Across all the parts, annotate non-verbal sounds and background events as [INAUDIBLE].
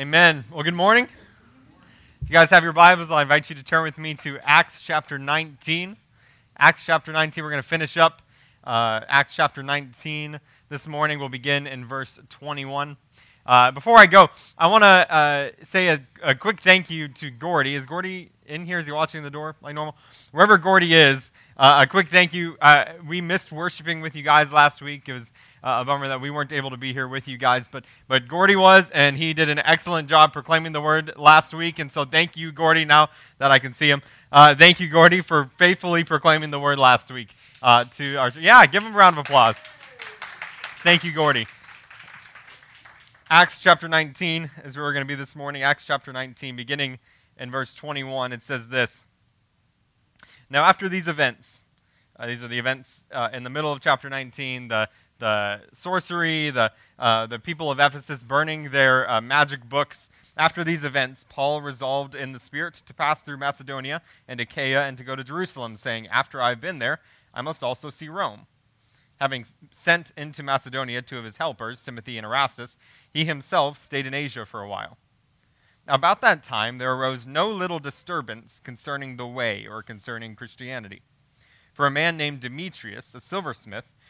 Amen. Well, good morning. If you guys have your Bibles, I invite you to turn with me to Acts chapter 19. Acts chapter 19, we're going to finish up uh, Acts chapter 19 this morning. We'll begin in verse 21. Uh, before I go, I want to uh, say a, a, quick thank you to Gordy. Is Gordy in here? Is he watching the door like normal? Wherever Gordy is, uh, a quick thank you. Uh, we missed worshiping with you guys last week. It was uh, a bummer that we weren't able to be here with you guys, but but Gordy was, and he did an excellent job proclaiming the word last week. And so thank you, Gordy. Now that I can see him, uh, thank you, Gordy, for faithfully proclaiming the word last week. Uh, to our yeah, give him a round of applause. Thank you, Gordy. Acts chapter 19 is where we're going to be this morning. Acts chapter 19, beginning in verse 21, it says this. Now, after these events, uh, these are the events uh, in the middle of chapter 19, the, the sorcery, the, uh, the people of Ephesus burning their uh, magic books. After these events, Paul resolved in the Spirit to pass through Macedonia and Achaia and to go to Jerusalem, saying, After I've been there, I must also see Rome. Having sent into Macedonia two of his helpers, Timothy and Erastus, he himself stayed in Asia for a while. Now, about that time, there arose no little disturbance concerning the way or concerning Christianity. For a man named Demetrius, a silversmith,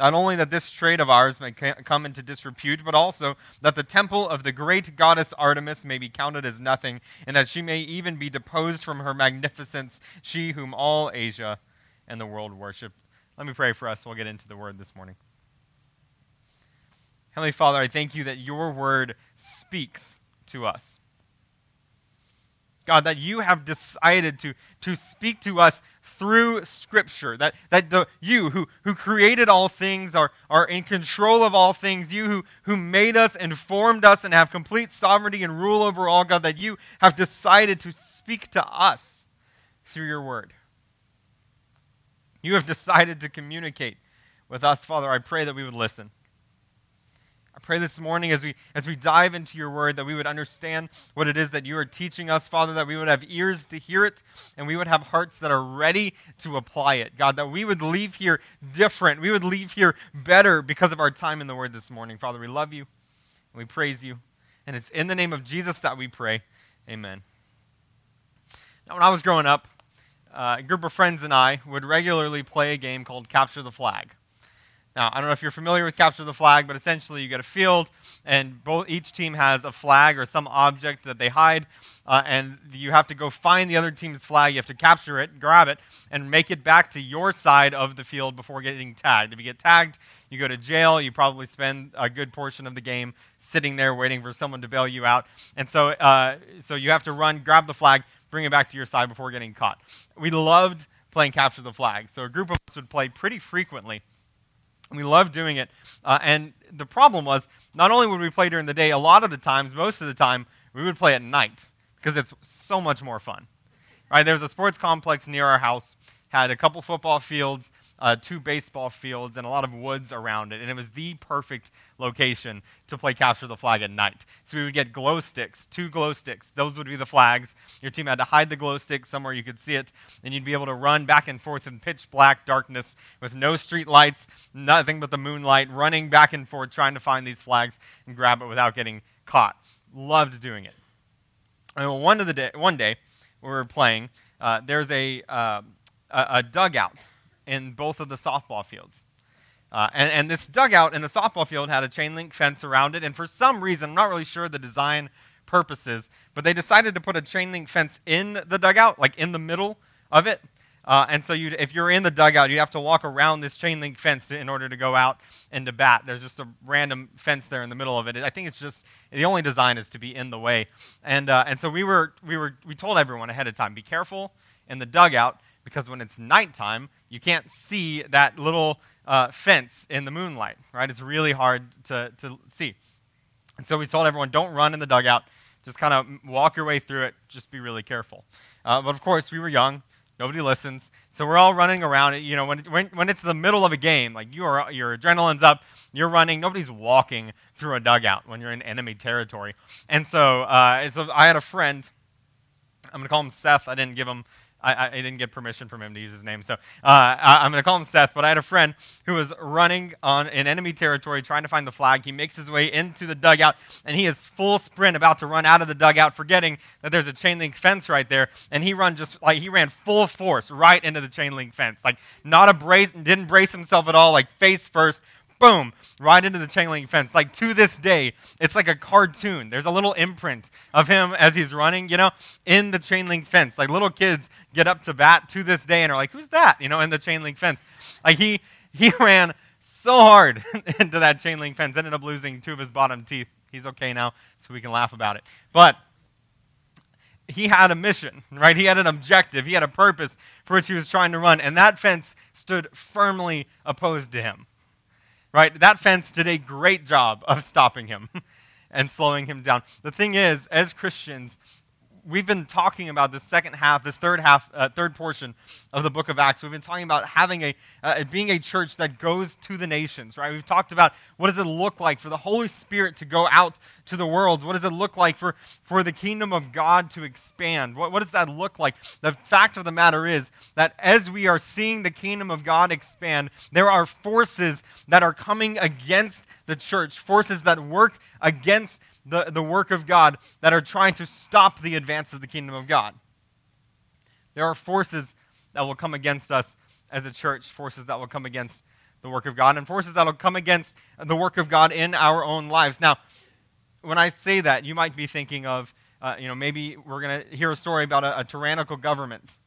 not only that this trade of ours may come into disrepute, but also that the temple of the great goddess Artemis may be counted as nothing, and that she may even be deposed from her magnificence, she whom all Asia and the world worship. Let me pray for us. We'll get into the word this morning. Heavenly Father, I thank you that your word speaks to us. God, that you have decided to, to speak to us through Scripture. That, that the, you who, who created all things are, are in control of all things. You who, who made us and formed us and have complete sovereignty and rule over all, God, that you have decided to speak to us through your word. You have decided to communicate with us, Father. I pray that we would listen. I pray this morning as we, as we dive into your word that we would understand what it is that you are teaching us, Father, that we would have ears to hear it and we would have hearts that are ready to apply it. God, that we would leave here different. We would leave here better because of our time in the word this morning. Father, we love you and we praise you. And it's in the name of Jesus that we pray. Amen. Now, when I was growing up, uh, a group of friends and I would regularly play a game called Capture the Flag. Now, I don't know if you're familiar with capture the flag, but essentially you get a field, and both, each team has a flag or some object that they hide, uh, and you have to go find the other team's flag. You have to capture it, grab it, and make it back to your side of the field before getting tagged. If you get tagged, you go to jail. You probably spend a good portion of the game sitting there waiting for someone to bail you out. And so, uh, so you have to run, grab the flag, bring it back to your side before getting caught. We loved playing capture the flag, so a group of us would play pretty frequently. We loved doing it. Uh, and the problem was, not only would we play during the day, a lot of the times, most of the time, we would play at night because it's so much more fun. Right? There was a sports complex near our house, had a couple football fields, uh, two baseball fields, and a lot of woods around it. And it was the perfect location to play capture the flag at night. So we would get glow sticks, two glow sticks. Those would be the flags. Your team had to hide the glow stick somewhere you could see it, and you'd be able to run back and forth in pitch black darkness with no street lights, nothing but the moonlight, running back and forth trying to find these flags and grab it without getting caught. Loved doing it. And one of the day, one day we were playing. Uh, there's a uh, a, a dugout in both of the softball fields. Uh, and, and, this dugout in the softball field had a chain link fence around it, and for some reason, I'm not really sure the design purposes, but they decided to put a chain link fence in the dugout, like in the middle of it. Uh, and so if you're in the dugout, you have to walk around this chain link fence to, in order to go out and to bat. There's just a random fence there in the middle of it. I think it's just the only design is to be in the way. And, uh, and so we were, we, were, we told everyone ahead of time be careful in the dugout because when it's nighttime, you can't see that little uh, fence in the moonlight, right? It's really hard to, to see. And so we told everyone don't run in the dugout, just kind of walk your way through it, just be really careful. Uh, but of course, we were young, Nobody listens. So we're all running around. You know, when, when, when it's the middle of a game, like you are, your adrenaline's up, you're running. Nobody's walking through a dugout when you're in enemy territory. And so, uh, so I had a friend. I'm going to call him Seth. I didn't give him I, I, didn't get permission from him to use his name, so uh, I, am going to call him Seth. But I had a friend who was running on in enemy territory trying to find the flag. He makes his way into the dugout, and he is full sprint about to run out of the dugout, forgetting that there's a chain link fence right there. And he run just like he ran full force right into the chain link fence, like not a brace, didn't brace himself at all, like face first, boom, right into the chain link fence. Like to this day, it's like a cartoon. There's a little imprint of him as he's running, you know, in the chain link fence. Like little kids get up to bat to this day and are like, who's that? You know, in the chain link fence. Like he he [LAUGHS] ran so hard [LAUGHS] into that chain link fence, ended up losing two of his bottom teeth. He's okay now, so we can laugh about it. But he had a mission, right? He had an objective. He had a purpose for which he was trying to run, and that fence stood firmly opposed to him right? That fence did a great job of stopping him [LAUGHS] and slowing him down. The thing is, as Christians, we've been talking about this second half, this third half, uh, third portion of the book of Acts. We've been talking about having a, uh, being a church that goes to the nations, right? We've talked about what does it look like for the Holy Spirit to go out to the world? What does it look like for, for the kingdom of God to expand? What, what does that look like? The fact of the matter is that as we are seeing the kingdom of God expand, there are forces that are coming against the church, forces that work against the, the work of God that are trying to stop the advance of the kingdom of God. There are forces that will come against us as a church, forces that will come against the work of God, and forces that will come against the work of God in our own lives. Now, when I say that, you might be thinking of, uh, you know, maybe we're going to hear a story about a, a tyrannical government.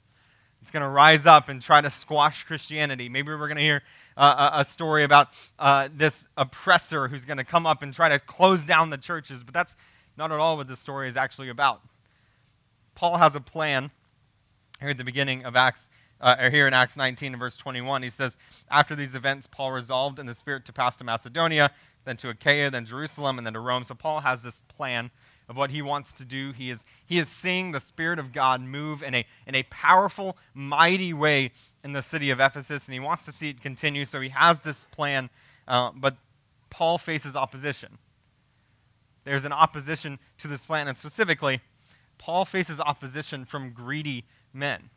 It's going to rise up and try to squash Christianity. Maybe we're going to hear uh, a story about uh, this oppressor who's going to come up and try to close down the churches, but that's not at all what this story is actually about. Paul has a plan here at the beginning of Acts, uh, or here in Acts 19 and verse 21. He says, After these events, Paul resolved in the Spirit to pass to Macedonia, then to Achaia, then Jerusalem, and then to Rome. So Paul has this plan of what he wants to do. He is, he is seeing the Spirit of God move in a, in a powerful, mighty way in the city of Ephesus, and he wants to see it continue. So he has this plan, uh, but Paul faces opposition. There's an opposition to this plan, and specifically, Paul faces opposition from greedy men.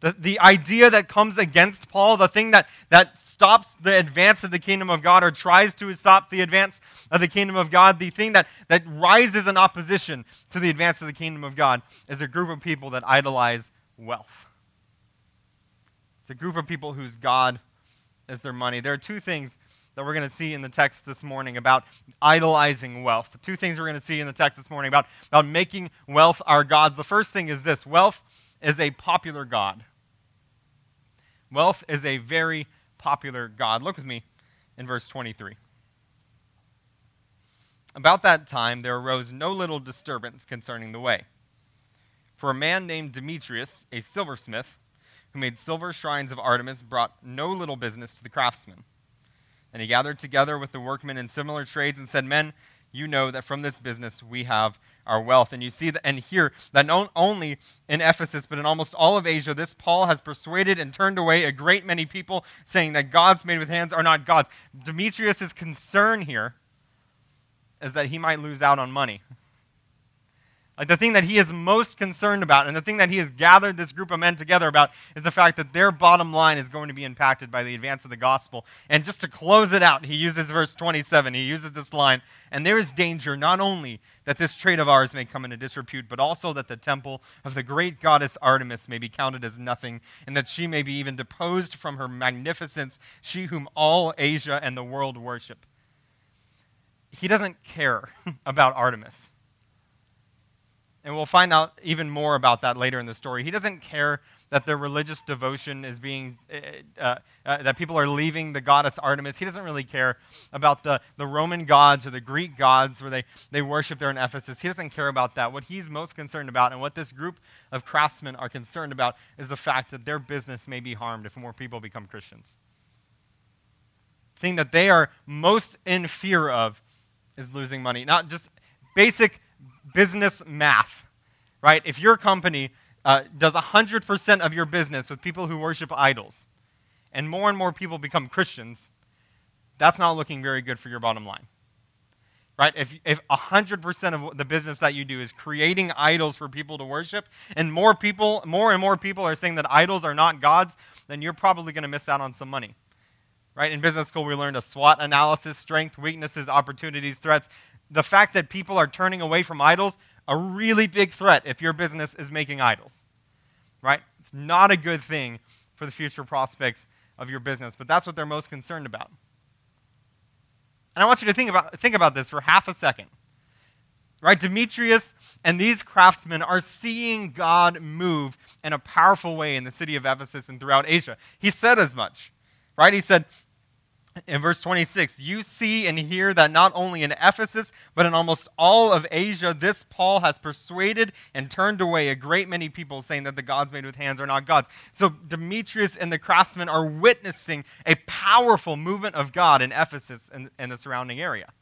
The, the idea that comes against Paul, the thing that, that stops the advance of the kingdom of God or tries to stop the advance of the kingdom of God, the thing that, that rises in opposition to the advance of the kingdom of God is a group of people that idolize wealth. It's a group of people whose God is their money. There are two things that we're going to see in the text this morning about idolizing wealth. Two things we're going to see in the text this morning about, about making wealth our God. The first thing is this wealth is a popular God. Wealth is a very popular God. Look with me in verse 23. About that time, there arose no little disturbance concerning the way. For a man named Demetrius, a silversmith, who made silver shrines of Artemis, brought no little business to the craftsmen. And he gathered together with the workmen in similar trades and said, Men, you know that from this business we have our wealth. And you see that, and hear that not only in Ephesus, but in almost all of Asia, this Paul has persuaded and turned away a great many people, saying that gods made with hands are not gods. Demetrius' concern here is that he might lose out on money. [LAUGHS] Like the thing that he is most concerned about and the thing that he has gathered this group of men together about is the fact that their bottom line is going to be impacted by the advance of the gospel. And just to close it out, he uses verse 27. He uses this line, and there is danger not only that this trade of ours may come into disrepute, but also that the temple of the great goddess Artemis may be counted as nothing, and that she may be even deposed from her magnificence, she whom all Asia and the world worship. He doesn't care [LAUGHS] about Artemis. And we'll find out even more about that later in the story. He doesn't care that their religious devotion is being, uh, uh, uh, that people are leaving the goddess Artemis. He doesn't really care about the, the Roman gods or the Greek gods where they, they worship there in Ephesus. He doesn't care about that. What he's most concerned about and what this group of craftsmen are concerned about is the fact that their business may be harmed if more people become Christians. The thing that they are most in fear of is losing money. Not just basic business math, right? If your company uh, does 100% of your business with people who worship idols, and more and more people become Christians, that's not looking very good for your bottom line. Right? If, if 100% of the business that you do is creating idols for people to worship, and more people, more and more people are saying that idols are not gods, then you're probably going to miss out on some money. Right? In business school, we learned a SWOT analysis strength, weaknesses, opportunities, threats. The fact that people are turning away from idols, a really big threat if your business is making idols. Right? It's not a good thing for the future prospects of your business, but that's what they're most concerned about. And I want you to think about, think about this for half a second. Right? Demetrius and these craftsmen are seeing God move in a powerful way in the city of Ephesus and throughout Asia. He said as much. Right? He said, in verse 26, you see and hear that not only in Ephesus, but in almost all of Asia, this Paul has persuaded and turned away a great many people, saying that the gods made with hands are not gods. So Demetrius and the craftsmen are witnessing a powerful movement of God in Ephesus and, and the surrounding area.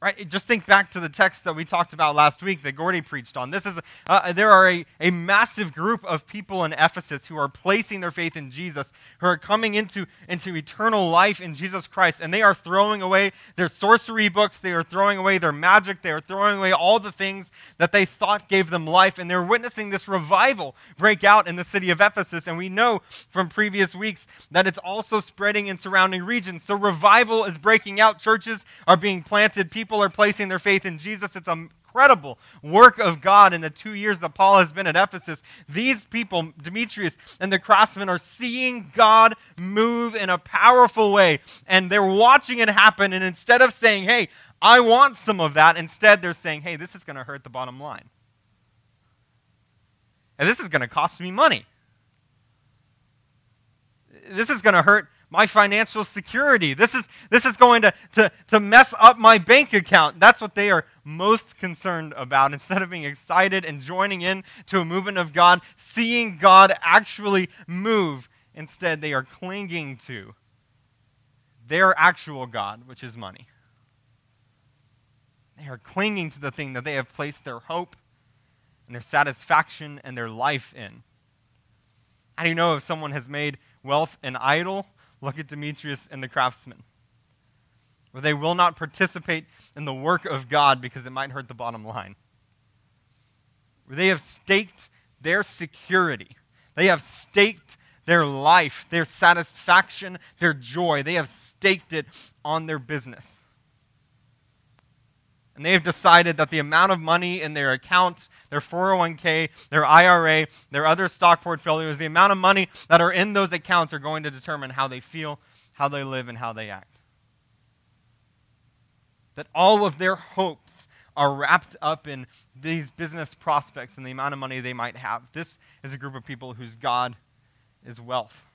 Right? Just think back to the text that we talked about last week that Gordy preached on. This is uh, there are a, a massive group of people in Ephesus who are placing their faith in Jesus, who are coming into, into eternal life in Jesus Christ, and they are throwing away their sorcery books, they are throwing away their magic, they are throwing away all the things that they thought gave them life, and they're witnessing this revival break out in the city of Ephesus. And we know from previous weeks that it's also spreading in surrounding regions. So revival is breaking out, churches are being planted, people people are placing their faith in Jesus. It's an incredible work of God in the two years that Paul has been at Ephesus. These people, Demetrius and the craftsmen, are seeing God move in a powerful way, and they're watching it happen. And instead of saying, hey, I want some of that, instead they're saying, hey, this is going to hurt the bottom line. And this is going to cost me money. This is going to hurt my financial security. This is, this is going to, to, to mess up my bank account. That's what they are most concerned about. [LAUGHS] Instead of being excited and joining in to a movement of God, seeing God actually move, instead they are clinging to their actual God, which is money. They are clinging to the thing that they have placed their hope and their satisfaction and their life in. How do you know if someone has made wealth an idol? Look at Demetrius and the craftsmen. Where they will not participate in the work of God because it might hurt the bottom line. Where they have staked their security, they have staked their life, their satisfaction, their joy. They have staked it on their business. And they have decided that the amount of money in their account their 401k, their IRA, their other stock portfolios, the amount of money that are in those accounts are going to determine how they feel, how they live, and how they act. That all of their hopes are wrapped up in these business prospects and the amount of money they might have. This is a group of people whose God is wealth.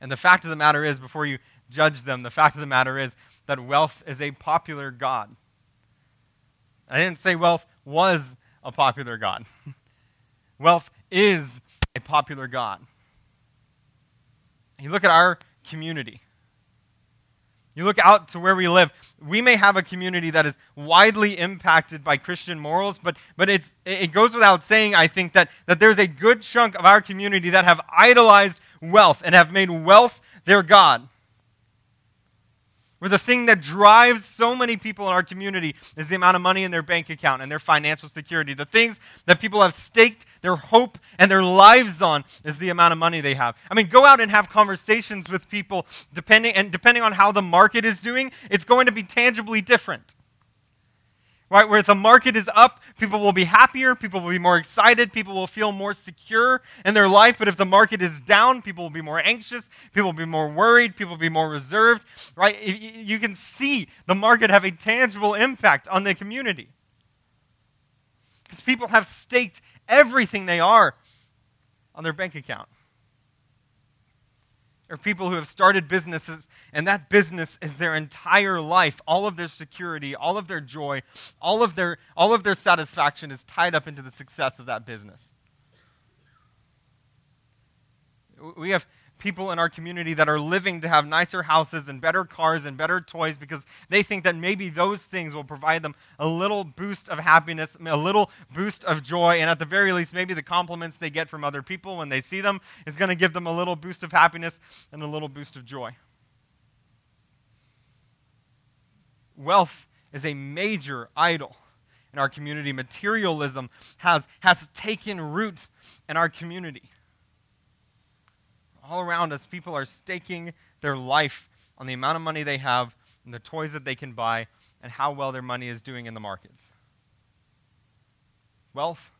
And the fact of the matter is, before you judge them, the fact of the matter is that wealth is a popular God. I didn't say wealth was a popular God. [LAUGHS] wealth is a popular God. You look at our community. You look out to where we live. We may have a community that is widely impacted by Christian morals, but, but it's, it goes without saying, I think, that, that there's a good chunk of our community that have idolized wealth and have made wealth their God. Where the thing that drives so many people in our community is the amount of money in their bank account and their financial security. The things that people have staked their hope and their lives on is the amount of money they have. I mean, go out and have conversations with people depending and depending on how the market is doing, it's going to be tangibly different. Right? Where the market is up, people will be happier, people will be more excited, people will feel more secure in their life. But if the market is down, people will be more anxious, people will be more worried, people will be more reserved. Right? You can see the market have a tangible impact on the community. Because people have staked everything they are on their bank account or people who have started businesses, and that business is their entire life. All of their security, all of their joy, all of their, all of their satisfaction is tied up into the success of that business. We have people in our community that are living to have nicer houses and better cars and better toys because they think that maybe those things will provide them a little boost of happiness, a little boost of joy, and at the very least, maybe the compliments they get from other people when they see them is going to give them a little boost of happiness and a little boost of joy. Wealth is a major idol in our community. Materialism has, has taken root in our community all around us, people are staking their life on the amount of money they have and the toys that they can buy and how well their money is doing in the markets. Wealth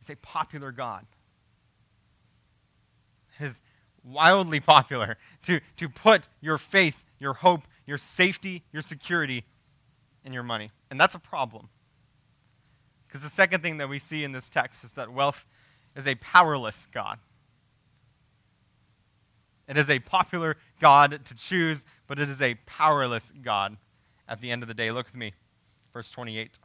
is a popular God. It is wildly popular to, to put your faith, your hope, your safety, your security in your money. And that's a problem. Because the second thing that we see in this text is that wealth is a powerless God. It is a popular God to choose, but it is a powerless God at the end of the day. Look with me, verse 28.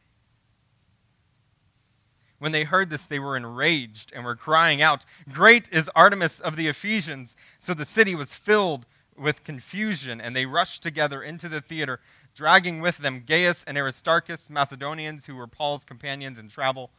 When they heard this, they were enraged and were crying out, Great is Artemis of the Ephesians! So the city was filled with confusion, and they rushed together into the theater, dragging with them Gaius and Aristarchus, Macedonians who were Paul's companions in travel.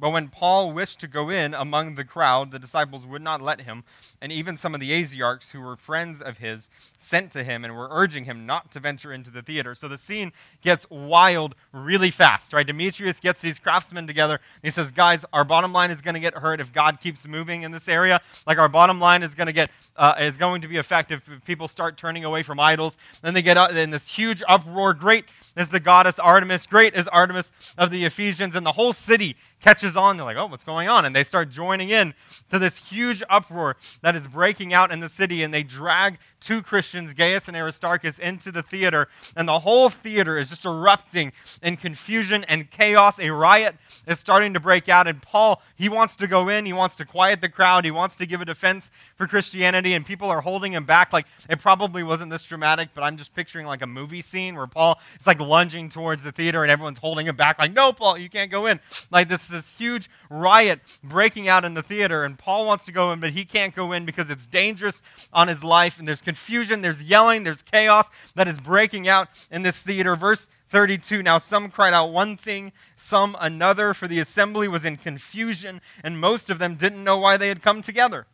But when Paul wished to go in among the crowd, the disciples would not let him, and even some of the Asiarchs, who were friends of his, sent to him and were urging him not to venture into the theater. So the scene gets wild really fast, right? Demetrius gets these craftsmen together. he says, Guys, our bottom line is going to get hurt if God keeps moving in this area. Like our bottom line is going to get uh, is going to be effective if people start turning away from idols. Then they get in this huge uproar. Great is the goddess Artemis. Great is Artemis of the Ephesians, and the whole city catches on. They're like, oh, what's going on? And they start joining in to this huge uproar that is breaking out in the city. And they drag two Christians, Gaius and Aristarchus, into the theater. And the whole theater is just erupting in confusion and chaos. A riot is starting to break out. And Paul, he wants to go in. He wants to quiet the crowd. He wants to give a defense for Christianity. And people are holding him back. Like, it probably wasn't this dramatic, but I'm just picturing like a movie scene where Paul is like lunging towards the theater and everyone's holding him back. Like, no, Paul, you can't go in. Like, this is this huge riot breaking out in the theater, and Paul wants to go in, but he can't go in because it's dangerous on his life, and there's confusion, there's yelling, there's chaos that is breaking out in this theater. Verse 32 Now some cried out one thing, some another, for the assembly was in confusion, and most of them didn't know why they had come together.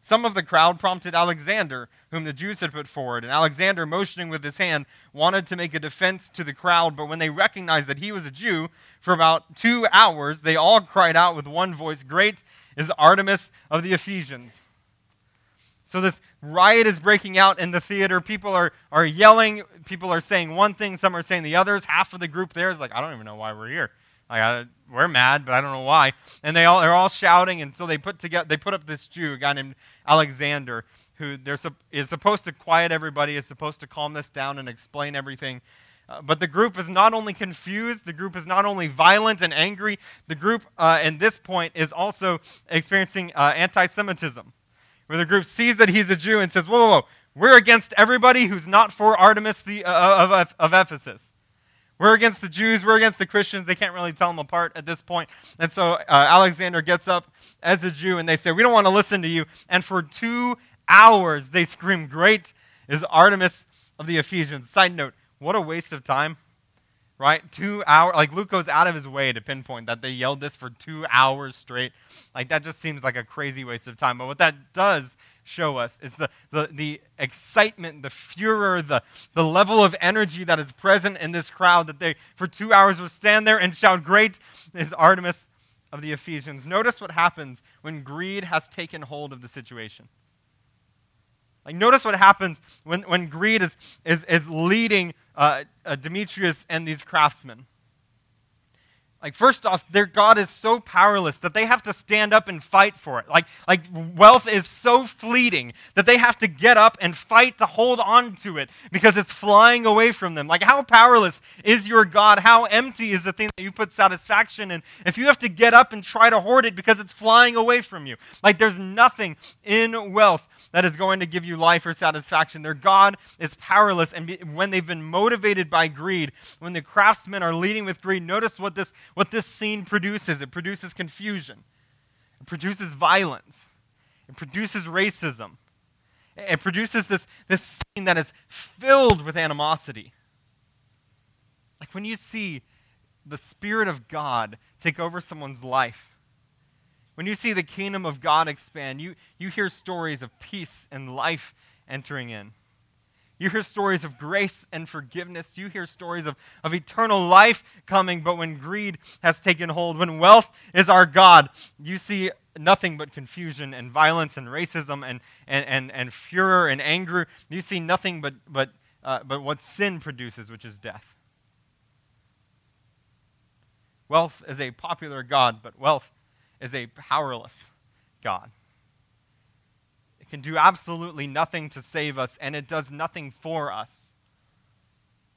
Some of the crowd prompted Alexander, whom the Jews had put forward, and Alexander, motioning with his hand, wanted to make a defense to the crowd, but when they recognized that he was a Jew, for about two hours they all cried out with one voice, Great is Artemis of the Ephesians. So this riot is breaking out in the theater. People are, are yelling. People are saying one thing, some are saying the others. Half of the group there is like, I don't even know why we're here. Like, I, we're mad, but I don't know why. And they all, they're all shouting, and so they put, together, they put up this Jew, a guy named Alexander, who they're, is supposed to quiet everybody, is supposed to calm this down and explain everything. Uh, but the group is not only confused, the group is not only violent and angry, the group uh, at this point is also experiencing uh, anti Semitism, where the group sees that he's a Jew and says, Whoa, whoa, whoa, we're against everybody who's not for Artemis the, uh, of, of, of Ephesus. We're against the Jews, we're against the Christians. They can't really tell them apart at this point. And so uh, Alexander gets up as a Jew and they say, We don't want to listen to you. And for two hours, they scream, Great is Artemis of the Ephesians. Side note, what a waste of time, right? Two hours. Like Luke goes out of his way to pinpoint that they yelled this for two hours straight. Like that just seems like a crazy waste of time. But what that does show us is the, the, the excitement, the furor, the, the level of energy that is present in this crowd that they, for two hours, would stand there and shout, Great is Artemis of the Ephesians. Notice what happens when greed has taken hold of the situation. Like, notice what happens when, when greed is, is, is leading uh, uh, Demetrius and these craftsmen. Like, first off, their God is so powerless that they have to stand up and fight for it. Like, like wealth is so fleeting that they have to get up and fight to hold on to it because it's flying away from them. Like, how powerless is your God? How empty is the thing that you put satisfaction in if you have to get up and try to hoard it because it's flying away from you? Like, there's nothing in wealth that is going to give you life or satisfaction. Their God is powerless. And when they've been motivated by greed, when the craftsmen are leading with greed, notice what this what this scene produces it produces confusion, it produces violence, it produces racism, it produces this, this scene that is filled with animosity. Like when you see the Spirit of God take over someone's life, when you see the kingdom of God expand, you, you hear stories of peace and life entering in. You hear stories of grace and forgiveness. You hear stories of, of eternal life coming, but when greed has taken hold, when wealth is our God, you see nothing but confusion and violence and racism and, and, and, and furor and anger. You see nothing but, but, uh, but what sin produces, which is death. Wealth is a popular God, but wealth is a powerless God can do absolutely nothing to save us, and it does nothing for us.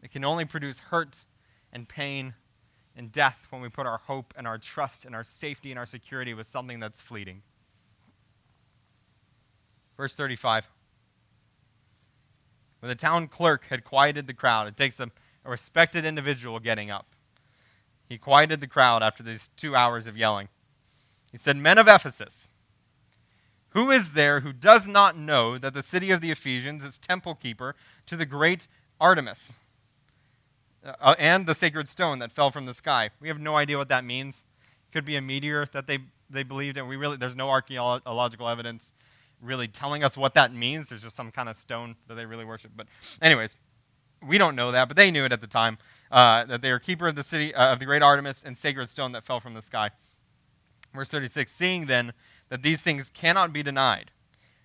It can only produce hurt and pain and death when we put our hope and our trust and our safety and our security with something that's fleeting. Verse 35. When the town clerk had quieted the crowd, it takes a, a respected individual getting up. He quieted the crowd after these two hours of yelling. He said, Men of Ephesus, who is there who does not know that the city of the Ephesians is temple keeper to the great Artemis uh, uh, and the sacred stone that fell from the sky? We have no idea what that means. Could be a meteor that they, they believed in. We really, there's no archaeological evidence really telling us what that means. There's just some kind of stone that they really worship. But, anyways, we don't know that, but they knew it at the time uh, that they are keeper of the city uh, of the great Artemis and sacred stone that fell from the sky. Verse 36 Seeing then that these things cannot be denied.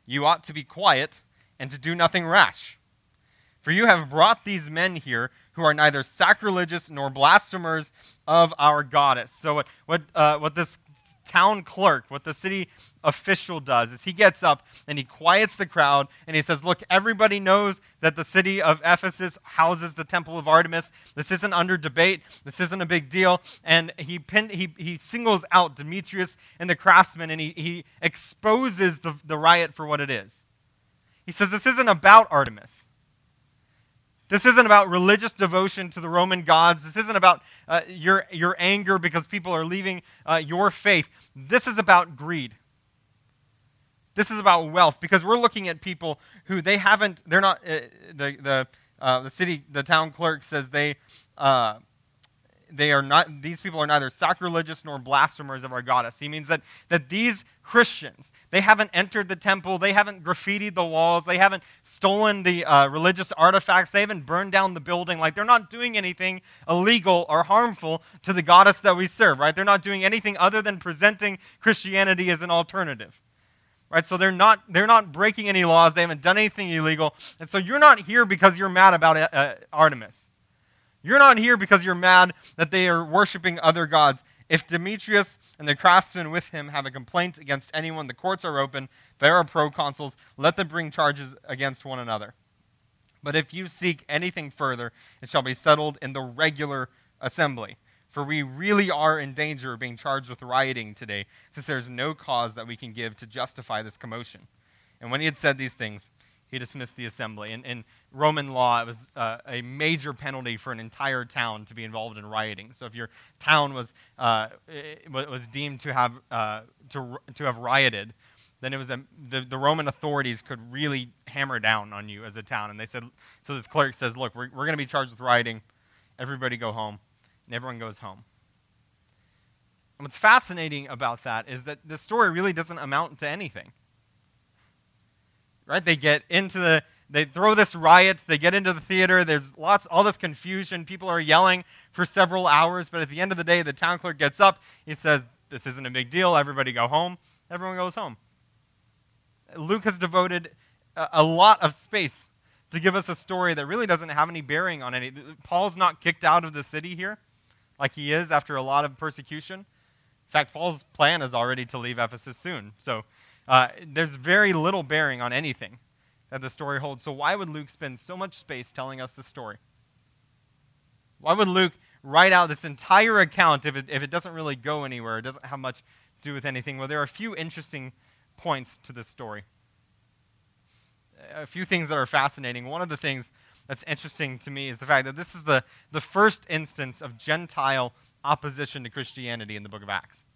You ought to be quiet and to do nothing rash. For you have brought these men here who are neither sacrilegious nor blasphemers of our goddess. So, what, what, uh, what this town clerk, what the city official does, is he gets up and he quiets the crowd and he says, Look, everybody knows that the city of Ephesus houses the temple of Artemis. This isn't under debate. This isn't a big deal. And he, pin, he, he singles out Demetrius and the craftsmen and he, he exposes the, the riot for what it is. He says, This isn't about Artemis. This isn't about religious devotion to the Roman gods. This isn't about uh, your, your anger because people are leaving uh, your faith. This is about greed. This is about wealth because we're looking at people who they haven't, they're not, uh, the, the, uh, the city, the town clerk says they, uh, they are not these people are neither sacrilegious nor blasphemers of our goddess. He means that that these christians they haven't entered the temple they haven't graffitied the walls they haven't stolen the uh, religious artifacts they haven't burned down the building. Like they're not doing anything illegal or harmful to the goddess that we serve right? They're not doing anything other than presenting christianity as an alternative right? So they're not they're not breaking any laws. They haven't done anything illegal. And so you're not here because you're mad about uh, artemis you're not here because you're mad that they are worshiping other gods. If Demetrius and the craftsmen with him have a complaint against anyone, the courts are open. There are proconsuls. Let them bring charges against one another. But if you seek anything further, it shall be settled in the regular assembly. For we really are in danger of being charged with rioting today, since there is no cause that we can give to justify this commotion. And when he had said these things, he dismissed the assembly. In, in Roman law, it was uh, a major penalty for an entire town to be involved in rioting. So if your town was, uh, was deemed to have, uh, to, to have rioted, then it was a, the, the Roman authorities could really hammer down on you as a town. And they said, so this clerk says, look, we're, we're going to be charged with rioting. Everybody go home. And everyone goes home. And what's fascinating about that is that the story really doesn't amount to anything right? They get into the, they throw this riot, they get into the theater, there's lots, all this confusion, people are yelling for several hours, but at the end of the day, the town clerk gets up, he says, This isn't a big deal, everybody go home. Everyone goes home. Luke has devoted a, a lot of space to give us a story that really doesn't have any bearing on any. Paul's not kicked out of the city here like he is after a lot of persecution. In fact, Paul's plan is already to leave Ephesus soon. So uh, there's very little bearing on anything that the story holds. So, why would Luke spend so much space telling us the story? Why would Luke write out this entire account if it, if it doesn't really go anywhere? It doesn't have much to do with anything? Well, there are a few interesting points to this story. A few things that are fascinating. One of the things that's interesting to me is the fact that this is the, the first instance of Gentile opposition to Christianity in the book of Acts.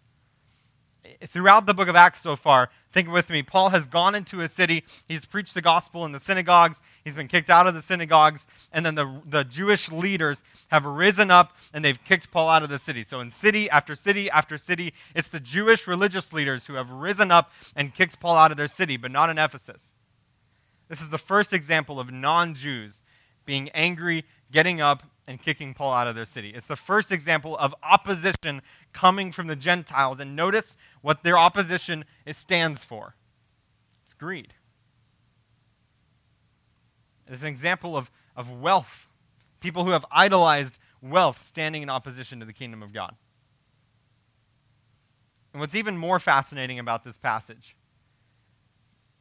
Throughout the book of Acts so far, think with me, Paul has gone into a city, he's preached the gospel in the synagogues, he's been kicked out of the synagogues, and then the, the Jewish leaders have risen up and they've kicked Paul out of the city. So in city after city after city, it's the Jewish religious leaders who have risen up and kicked Paul out of their city, but not in Ephesus. This is the first example of non Jews being angry, getting up, and kicking Paul out of their city. It's the first example of opposition coming from the Gentiles. And notice what their opposition stands for it's greed. It's an example of, of wealth. People who have idolized wealth standing in opposition to the kingdom of God. And what's even more fascinating about this passage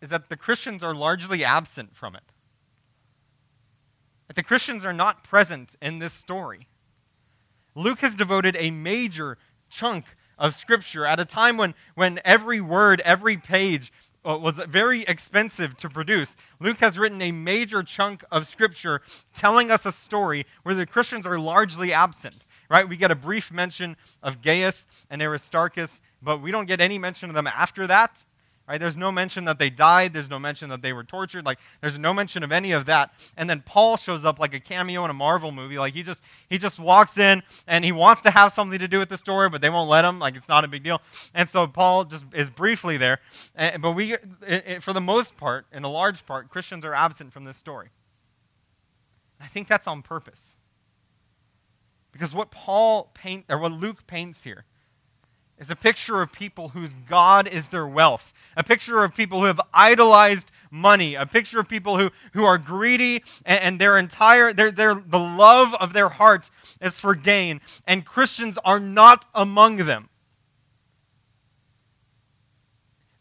is that the Christians are largely absent from it. That the Christians are not present in this story. Luke has devoted a major chunk of Scripture at a time when, when every word, every page uh, was very expensive to produce. Luke has written a major chunk of Scripture telling us a story where the Christians are largely absent. Right? We get a brief mention of Gaius and Aristarchus, but we don't get any mention of them after that. Right? There's no mention that they died. There's no mention that they were tortured. Like there's no mention of any of that. And then Paul shows up like a cameo in a Marvel movie. Like he just he just walks in and he wants to have something to do with the story, but they won't let him. Like it's not a big deal. And so Paul just is briefly there. And, but we, it, it, for the most part, in a large part, Christians are absent from this story. I think that's on purpose. Because what Paul paint or what Luke paints here is a picture of people whose God is their wealth, a picture of people who have idolized money, a picture of people who, who are greedy and, and their entire, their, their, the love of their heart is for gain, and Christians are not among them.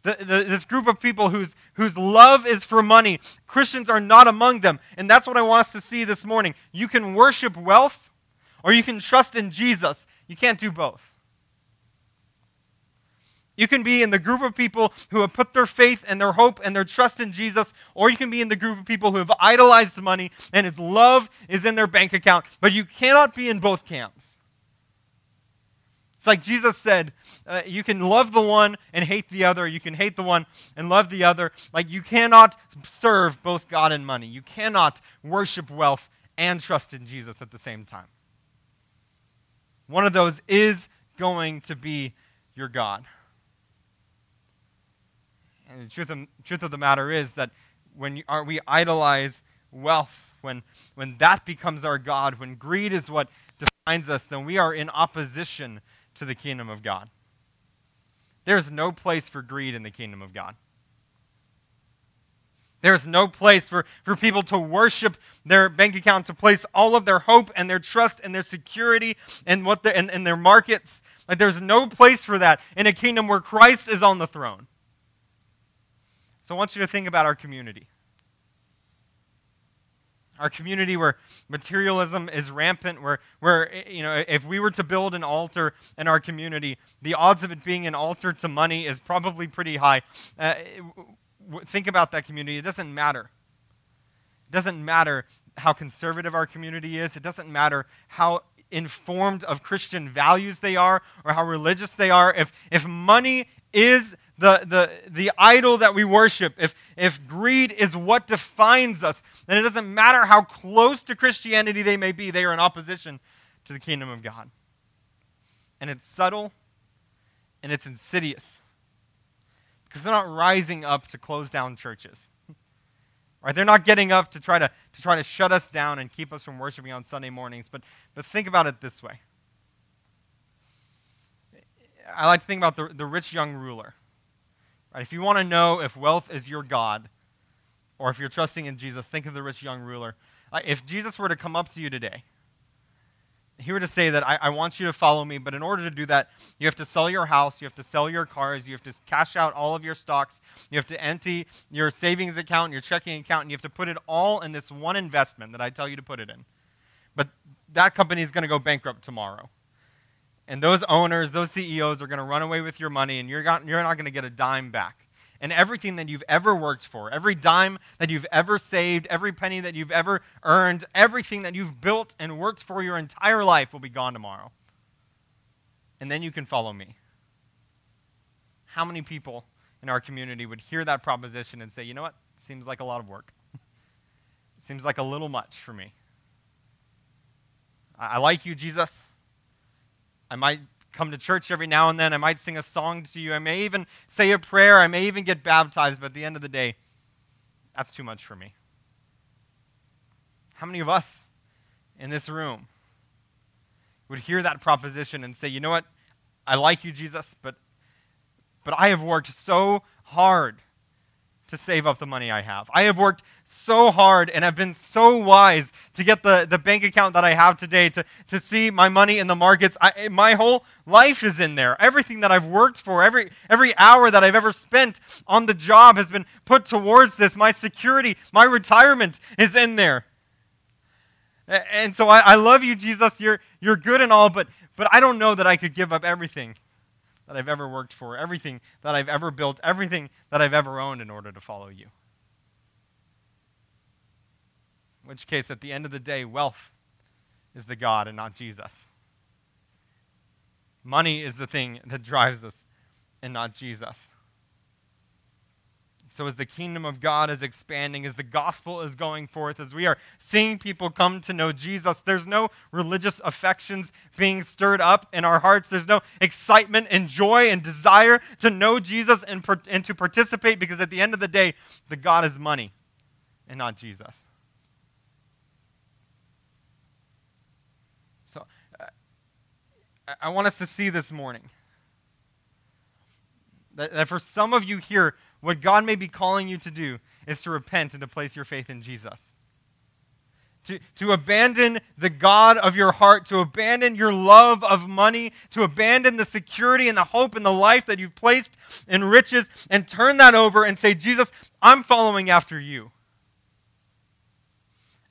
The, the, this group of people whose, whose love is for money, Christians are not among them. And that's what I want us to see this morning. You can worship wealth or you can trust in Jesus. You can't do both. You can be in the group of people who have put their faith and their hope and their trust in Jesus, or you can be in the group of people who have idolized money and his love is in their bank account. But you cannot be in both camps. It's like Jesus said, uh, you can love the one and hate the other. You can hate the one and love the other. Like you cannot serve both God and money. You cannot worship wealth and trust in Jesus at the same time. One of those is going to be your God. And the truth of, truth of the matter is that when you, are, we idolize wealth, when, when that becomes our God, when greed is what defines us, then we are in opposition to the kingdom of God. There's no place for greed in the kingdom of God. There's no place for, for people to worship their bank account, to place all of their hope and their trust and their security and what the, and, and their markets. Like there's no place for that in a kingdom where Christ is on the throne. So I want you to think about our community. Our community where materialism is rampant, where, where eh, eh, you know, if we were to build an altar in our community, the odds of it being an altar to money is probably pretty high. Uh, eh, think about that community. It doesn't matter. It doesn't matter how conservative our community is. It doesn't matter how informed of Christian values they are or how religious they are. If, if money is the, the, the idol that we worship, if, if greed is what defines us, then it doesn't matter how close to Christianity they may be, they are in opposition to the kingdom of God. And it's subtle and it's insidious because they're not rising up to close down churches. [LAUGHS] Right? They're not getting up to try to, to try to shut us down and keep us from worshiping on Sunday mornings. But, but think about it this way. I like to think about the, the rich young ruler. Right? If you want to know if wealth is your God, or if you're trusting in Jesus, think of the rich young ruler. if Jesus were to come up to you today, he were to say that I, I, want you to follow me, but in order to do that, you have to sell your house, you have to sell your cars, you have to cash out all of your stocks, you have to empty your savings account, your checking account, and you have to put it all in this one investment that I tell you to put it in. But that company is going to go bankrupt tomorrow. And those owners, those CEOs are going to run away with your money, and you're you're not going to get a dime back. And everything that you've ever worked for, every dime that you've ever saved, every penny that you've ever earned, everything that you've built and worked for your entire life will be gone tomorrow. And then you can follow me. how many people in our community would hear that proposition and say, you know what? Seems like a lot of work. [LAUGHS] Seems like a little much for me. I, I like you, Jesus. I might come to church every now and then. I might sing a song to you. I may even say a prayer. I may even get baptized. But at the end of the day, that's too much for me. How many of us in this room would hear that proposition and say, you know what? I like you, Jesus, but, but I have worked so hard to save up the money I have. I have worked so hard and have been so wise to get the, the bank account that I have today, to, to see my money in the markets. I, my whole life is in there. Everything that I've worked for, every, every hour that I've ever spent on the job has been put towards this. My security, my retirement is in there. And so I, I love you, Jesus. You're, you're good and all, but, but I don't know that I could give up everything that I've ever worked for, everything that I've ever built, everything that I've ever owned in order to follow you. In which case, at the end of the day, wealth is the God and not Jesus. Money is the thing that drives us and not Jesus. So, as the kingdom of God is expanding, as the gospel is going forth, as we are seeing people come to know Jesus, there's no religious affections being stirred up in our hearts. There's no excitement and joy and desire to know Jesus and, and to participate because at the end of the day, the God is money and not Jesus. So, uh, I want us to see this morning that, that for some of you here, what God may be calling you to do is to repent and to place your faith in Jesus. To, to abandon the God of your heart, to abandon your love of money, to abandon the security and the hope and the life that you've placed in riches, and turn that over and say, Jesus, I'm following after you.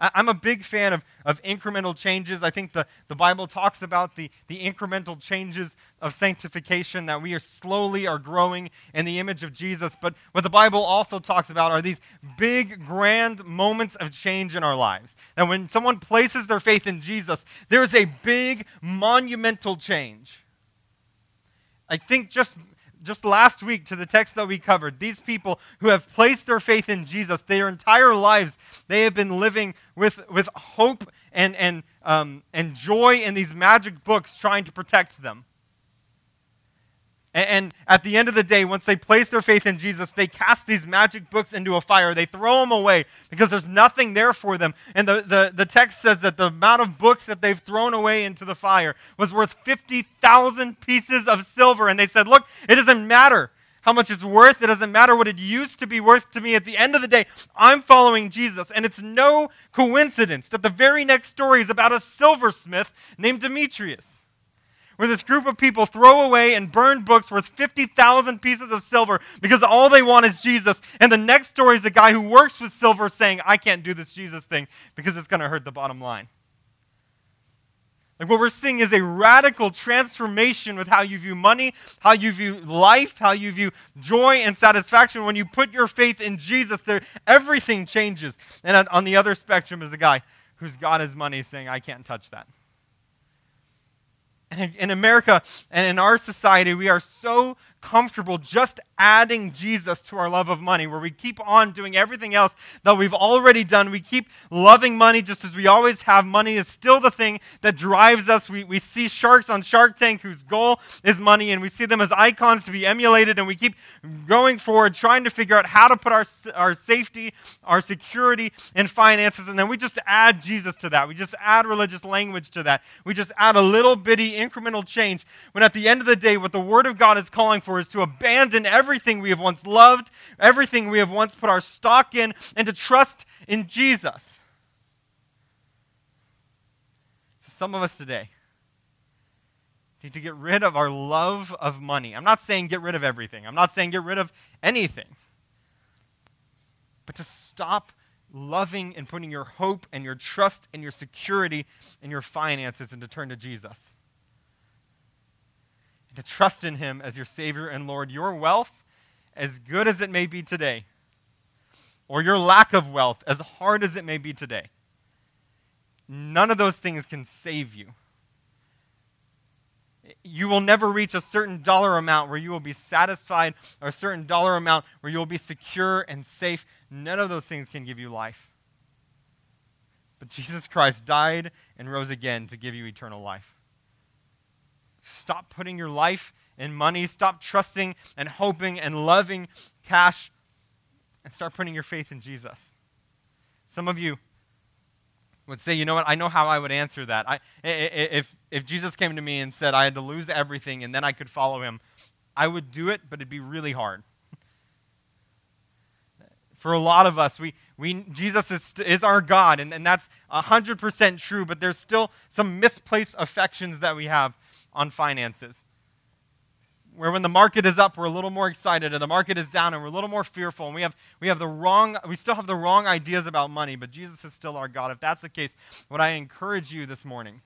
I'm a big fan of, of incremental changes. I think the, the Bible talks about the, the incremental changes of sanctification, that we are slowly are growing in the image of Jesus. But what the Bible also talks about are these big, grand moments of change in our lives. That when someone places their faith in Jesus, there's a big, monumental change. I think just just last week to the text that we covered, these people who have placed their faith in Jesus, their entire lives, they have been living with, with hope and, and, um, and joy in these magic books trying to protect them. And at the end of the day, once they place their faith in Jesus, they cast these magic books into a fire. They throw them away because there's nothing there for them. And the, the, the text says that the amount of books that they've thrown away into the fire was worth 50,000 pieces of silver. And they said, Look, it doesn't matter how much it's worth. It doesn't matter what it used to be worth to me. At the end of the day, I'm following Jesus. And it's no coincidence that the very next story is about a silversmith named Demetrius where this group of people throw away and burn books worth 50,000 pieces of silver because all they want is Jesus. And the next story is the guy who works with silver saying, I can't do this Jesus thing because it's going to hurt the bottom line. Like what we're seeing is a radical transformation with how you view money, how you view life, how you view joy and satisfaction. When you put your faith in Jesus, there, everything changes. And on the other spectrum is the guy who's got his money saying, I can't touch that in America and in our society, we are so comfortable just adding Jesus to our love of money, where we keep on doing everything else that we've already done. We keep loving money just as we always have. Money is still the thing that drives us. We, we see sharks on Shark Tank whose goal is money, and we see them as icons to be emulated, and we keep going forward trying to figure out how to put our, our safety, our security, and finances, and then we just add Jesus to that. We just add religious language to that. We just add a little bitty incremental change, when at the end of the day, what the Word of God is calling for for is to abandon everything we have once loved, everything we have once put our stock in, and to trust in Jesus. So, some of us today need to get rid of our love of money. I'm not saying get rid of everything, I'm not saying get rid of anything, but to stop loving and putting your hope and your trust and your security in your finances and to turn to Jesus to trust in Him as your Savior and Lord. Your wealth, as good as it may be today, or your lack of wealth, as hard as it may be today, none of those things can save you. you will never reach a certain dollar amount where you will be satisfied or a certain dollar amount where you will be secure and safe. None of those things can give you life. But Jesus Christ died and rose again to give you eternal life. Stop putting your life in money. Stop trusting and hoping and loving cash and start putting your faith in Jesus. Some of you would say, you know what, I know how I would answer that. I, if, if Jesus came to me and said I had to lose everything and then I could follow him, I would do it, but it'd be really hard. For a lot of us, we, we, Jesus is, is our God, and, and that's 100% true, but there's still some misplaced affections that we have on finances where when the market is up, we're a little more excited, and the market is down, and we're a little more fearful, and we have, we have the wrong, we still have the wrong ideas about money, but Jesus is still our God. If that's the case, what I encourage you this morning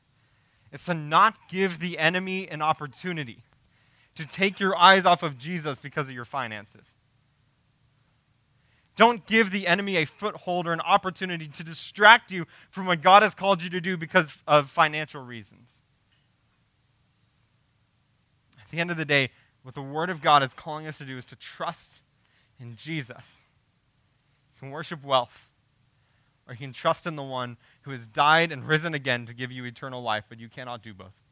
is to not give the enemy an opportunity to take your eyes off of Jesus because of your finances. Don't give the enemy a foothold or an opportunity to distract you from what God has called you to do because of financial reasons. The end of the day, what the Word of God is calling us to do is to trust in Jesus. You can worship wealth, or you can trust in the one who has died and risen again to give you eternal life, but you cannot do both.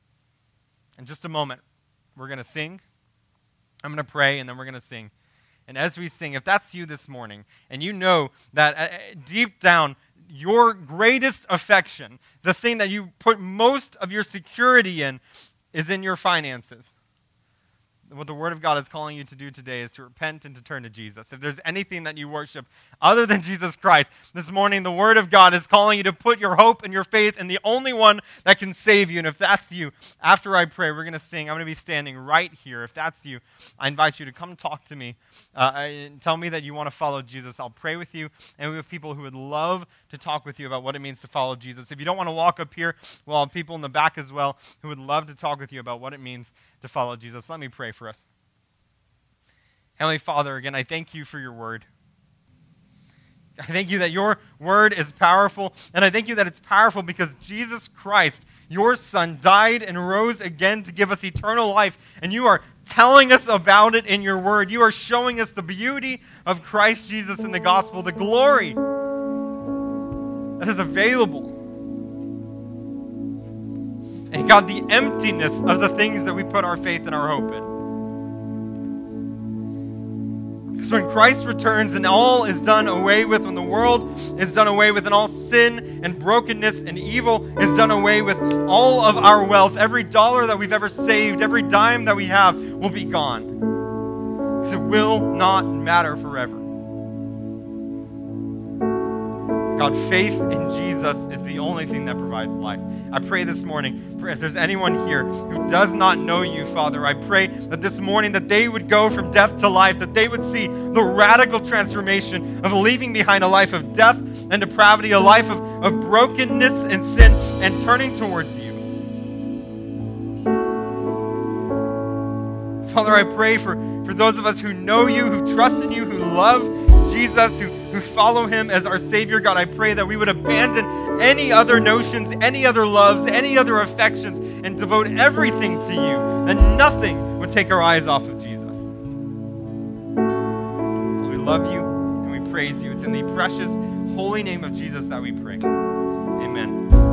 In just a moment, we're going to sing. I'm going to pray, and then we're going to sing. And as we sing, if that's you this morning, and you know that uh, deep down, your greatest affection, the thing that you put most of your security in, is in your finances what the Word of God is calling you to do today is to repent and to turn to Jesus. If there's anything that you worship other than Jesus Christ, this morning the Word of God is calling you to put your hope and your faith in the only one that can save you. And if that's you, after I pray, we're going to sing. I'm going to be standing right here. If that's you, I invite you to come talk to me. Uh, tell me that you want to follow Jesus. I'll pray with you. And we have people who would love to talk with you about what it means to follow Jesus. If you don't want to walk up here, well, people in the back as well who would love to talk with you about what it means to follow Jesus. Let me pray for us. Heavenly Father, again, I thank you for your word. I thank you that your word is powerful, and I thank you that it's powerful because Jesus Christ, your Son, died and rose again to give us eternal life, and you are telling us about it in your word. You are showing us the beauty of Christ Jesus in the gospel, the glory that is available. And God, the emptiness of the things that we put our faith and our hope in. Because when Christ returns and all is done away with, when the world is done away with, and all sin and brokenness and evil is done away with, all of our wealth, every dollar that we've ever saved, every dime that we have will be gone. Because it will not matter forever. God, faith in Jesus is the only thing that provides life. I pray this morning, for if there's anyone here who does not know you, Father, I pray that this morning that they would go from death to life, that they would see the radical transformation of leaving behind a life of death and depravity, a life of, of brokenness and sin, and turning towards you. Father, I pray for, for those of us who know you, who trust in you, who love Jesus, who, who follow him as our Savior, God, I pray that we would abandon any other notions, any other loves, any other affections, and devote everything to you, that nothing would take our eyes off of Jesus. We love you and we praise you. It's in the precious, holy name of Jesus that we pray. Amen.